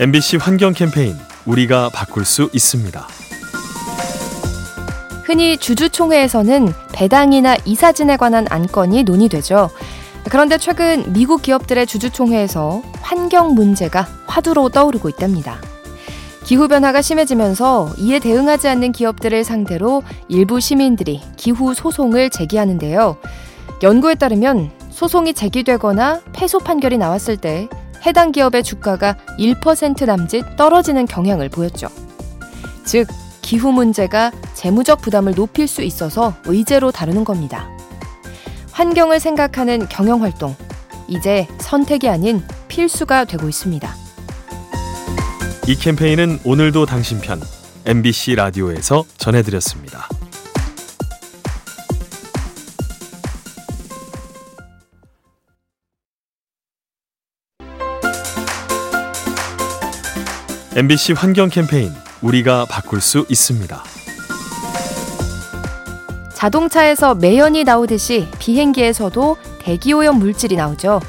MBC 환경 캠페인 우리가 바꿀 수 있습니다. 흔히 주주총회에서는 배당이나 이사진에 관한 안건이 논의되죠. 그런데 최근 미국 기업들의 주주총회에서 환경 문제가 화두로 떠오르고 있답니다. 기후변화가 심해지면서 이에 대응하지 않는 기업들을 상대로 일부 시민들이 기후 소송을 제기하는데요. 연구에 따르면 소송이 제기되거나 패소 판결이 나왔을 때 해당 기업의 주가가 1% 남짓 떨어지는 경향을 보였죠. 즉, 기후 문제가 재무적 부담을 높일 수 있어서 의제로 다루는 겁니다. 환경을 생각하는 경영 활동, 이제 선택이 아닌 필수가 되고 있습니다. 이 캠페인은 오늘도 당신 편 MBC 라디오에서 전해드렸습니다. MBC 환경 캠페인 우리가 바꿀 수 있습니다. 자동차에서 매연이 나오듯이 비행기에서도 대기오염 물질이 나오죠.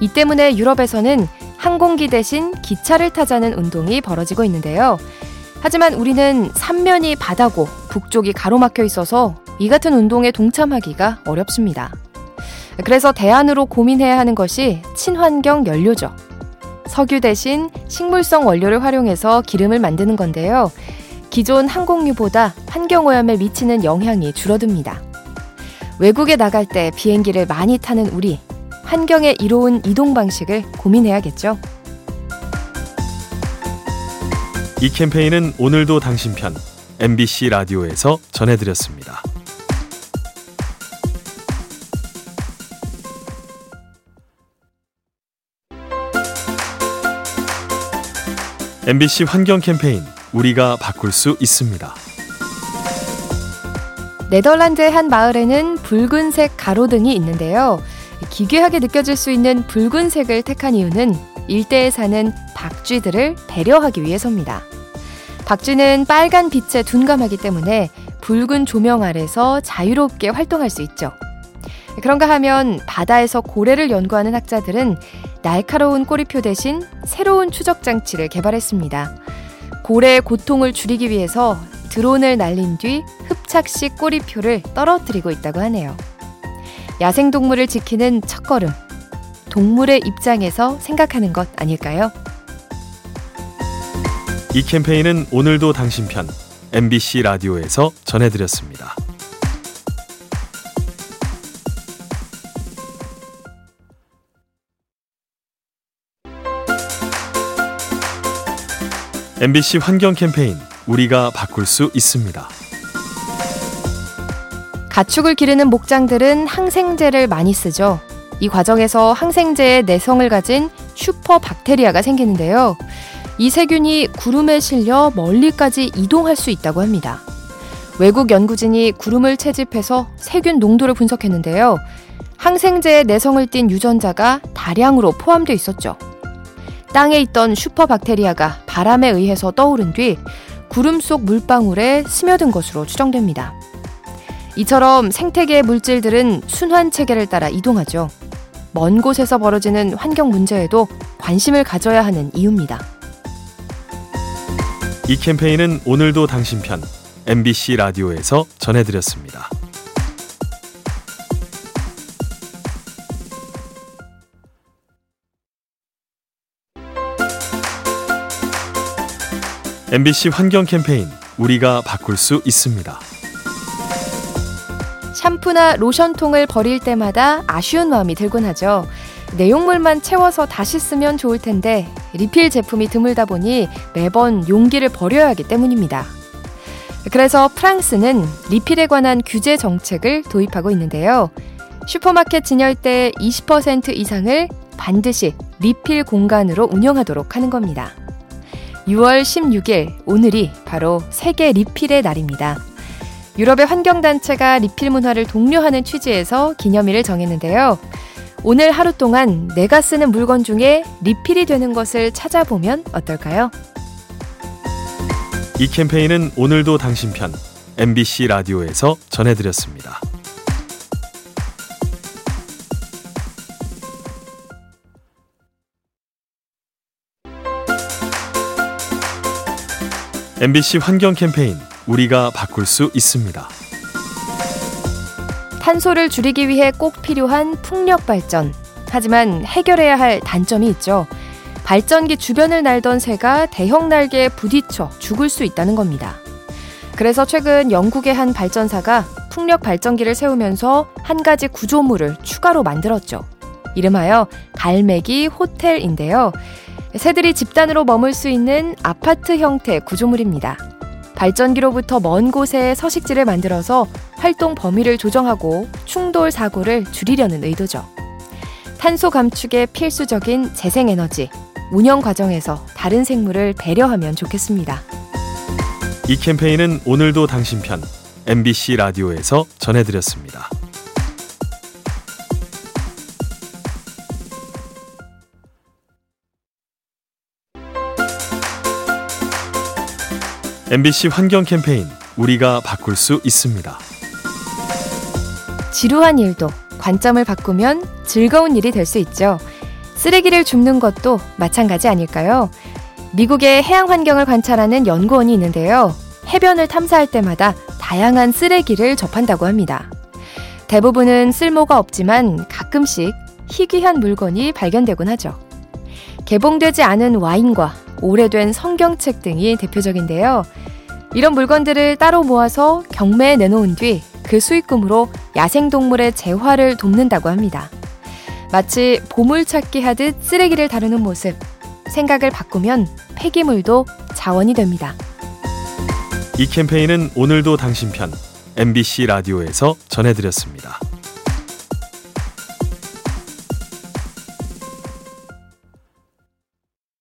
이 때문에 유럽에서는 항공기 대신 기차를 타자는 운동이 벌어지고 있는데요. 하지만 우리는 삼면이 바다고 북쪽이 가로막혀 있어서 이 같은 운동에 동참하기가 어렵습니다. 그래서 대안으로 고민해야 하는 것이 친환경 연료죠. 석유 대신 식물성 원료를 활용해서 기름을 만드는 건데요. 기존 항공유보다 환경오염에 미치는 영향이 줄어듭니다. 외국에 나갈 때 비행기를 많이 타는 우리, 환경에 이로운 이동 방식을 고민해야겠죠. 이 캠페인은 오늘도 당신 편 MBC 라디오에서 전해드렸습니다. MBC 환경 캠페인 우리가 바꿀 수 있습니다. 네덜란드의 한 마을에는 붉은색 가로등이 있는데요. 기괴하게 느껴질 수 있는 붉은색을 택한 이유는 일대에 사는 박쥐들을 배려하기 위해서입니다. 박쥐는 빨간 빛에 둔감하기 때문에 붉은 조명 아래서 자유롭게 활동할 수 있죠. 그런가 하면 바다에서 고래를 연구하는 학자들은 날카로운 꼬리표 대신 새로운 추적 장치를 개발했습니다. 고래의 고통을 줄이기 위해서 드론을 날린 뒤 흡착식 꼬리표를 떨어뜨리고 있다고 하네요. 야생동물을 지키는 첫걸음. 동물의 입장에서 생각하는 것 아닐까요? 이 캠페인은 오늘도 당신 편 MBC 라디오에서 전해드렸습니다. MBC 환경 캠페인 우리가 바꿀 수 있습니다. 가축을 기르는 목장들은 항생제를 많이 쓰죠. 이 과정에서 항생제의 내성을 가진 슈퍼 박테리아가 생기는데요. 이 세균이 구름에 실려 멀리까지 이동할 수 있다고 합니다. 외국 연구진이 구름을 채집해서 세균 농도를 분석했는데요. 항생제의 내성을 띤 유전자가 다량으로 포함되어 있었죠. 땅에 있던 슈퍼박테리아가 바람에 의해서 떠오른 뒤 구름 속 물방울에 스며든 것으로 추정됩니다. 이처럼 생태계의 물질들은 순환 체계를 따라 이동하죠. 먼 곳에서 벌어지는 환경 문제에도 관심을 가져야 하는 이유입니다. 이 캠페인은 오늘도 당신 편 MBC 라디오에서 전해드렸습니다. MBC 환경 캠페인 우리가 바꿀 수 있습니다. 샴푸나 로션통을 버릴 때마다 아쉬운 마음이 들곤 하죠. 내용물만 채워서 다시 쓰면 좋을 텐데 리필 제품이 드물다 보니 매번 용기를 버려야 하기 때문입니다. 그래서 프랑스는 리필에 관한 규제 정책을 도입하고 있는데요. 슈퍼마켓 진열대 20% 이상을 반드시 리필 공간으로 운영하도록 하는 겁니다. 6월 16일 오늘이 바로 세계 리필의 날입니다. 유럽의 환경단체가 리필 문화를 독려하는 취지에서 기념일을 정했는데요. 오늘 하루 동안 내가 쓰는 물건 중에 리필이 되는 것을 찾아보면 어떨까요? 이 캠페인은 오늘도 당신 편 MBC 라디오에서 전해드렸습니다. MBC 환경 캠페인 우리가 바꿀 수 있습니다. 탄소를 줄이기 위해 꼭 필요한 풍력 발전. 하지만 해결해야 할 단점이 있죠. 발전기 주변을 날던 새가 대형 날개에 부딪혀 죽을 수 있다는 겁니다. 그래서 최근 영국의 한 발전사가 풍력 발전기를 세우면서 한 가지 구조물을 추가로 만들었죠. 이름하여 갈매기 호텔인데요. 새들이 집단으로 머물 수 있는 아파트 형태 구조물입니다. 발전기로부터 먼 곳에 서식지를 만들어서 활동 범위를 조정하고 충돌 사고를 줄이려는 의도죠. 탄소 감축에 필수적인 재생에너지, 운영 과정에서 다른 생물을 배려하면 좋겠습니다. 이 캠페인은 오늘도 당신 편 MBC 라디오에서 전해드렸습니다. MBC 환경 캠페인 우리가 바꿀 수 있습니다. 지루한 일도 관점을 바꾸면 즐거운 일이 될 수 있죠. 쓰레기를 줍는 것도 마찬가지 아닐까요? 미국의 해양 환경을 관찰하는 연구원이 있는데요. 해변을 탐사할 때마다 다양한 쓰레기를 접한다고 합니다. 대부분은 쓸모가 없지만 가끔씩 희귀한 물건이 발견되곤 하죠. 개봉되지 않은 와인과 오래된 성경책 등이 대표적인데요. 이런 물건들을 따로 모아서 경매에 내놓은 뒤 그 수익금으로 야생동물의 재활을 돕는다고 합니다. 마치 보물찾기 하듯 쓰레기를 다루는 모습. 생각을 바꾸면 폐기물도 자원이 됩니다. 이 캠페인은 오늘도 당신 편 MBC 라디오에서 전해드렸습니다.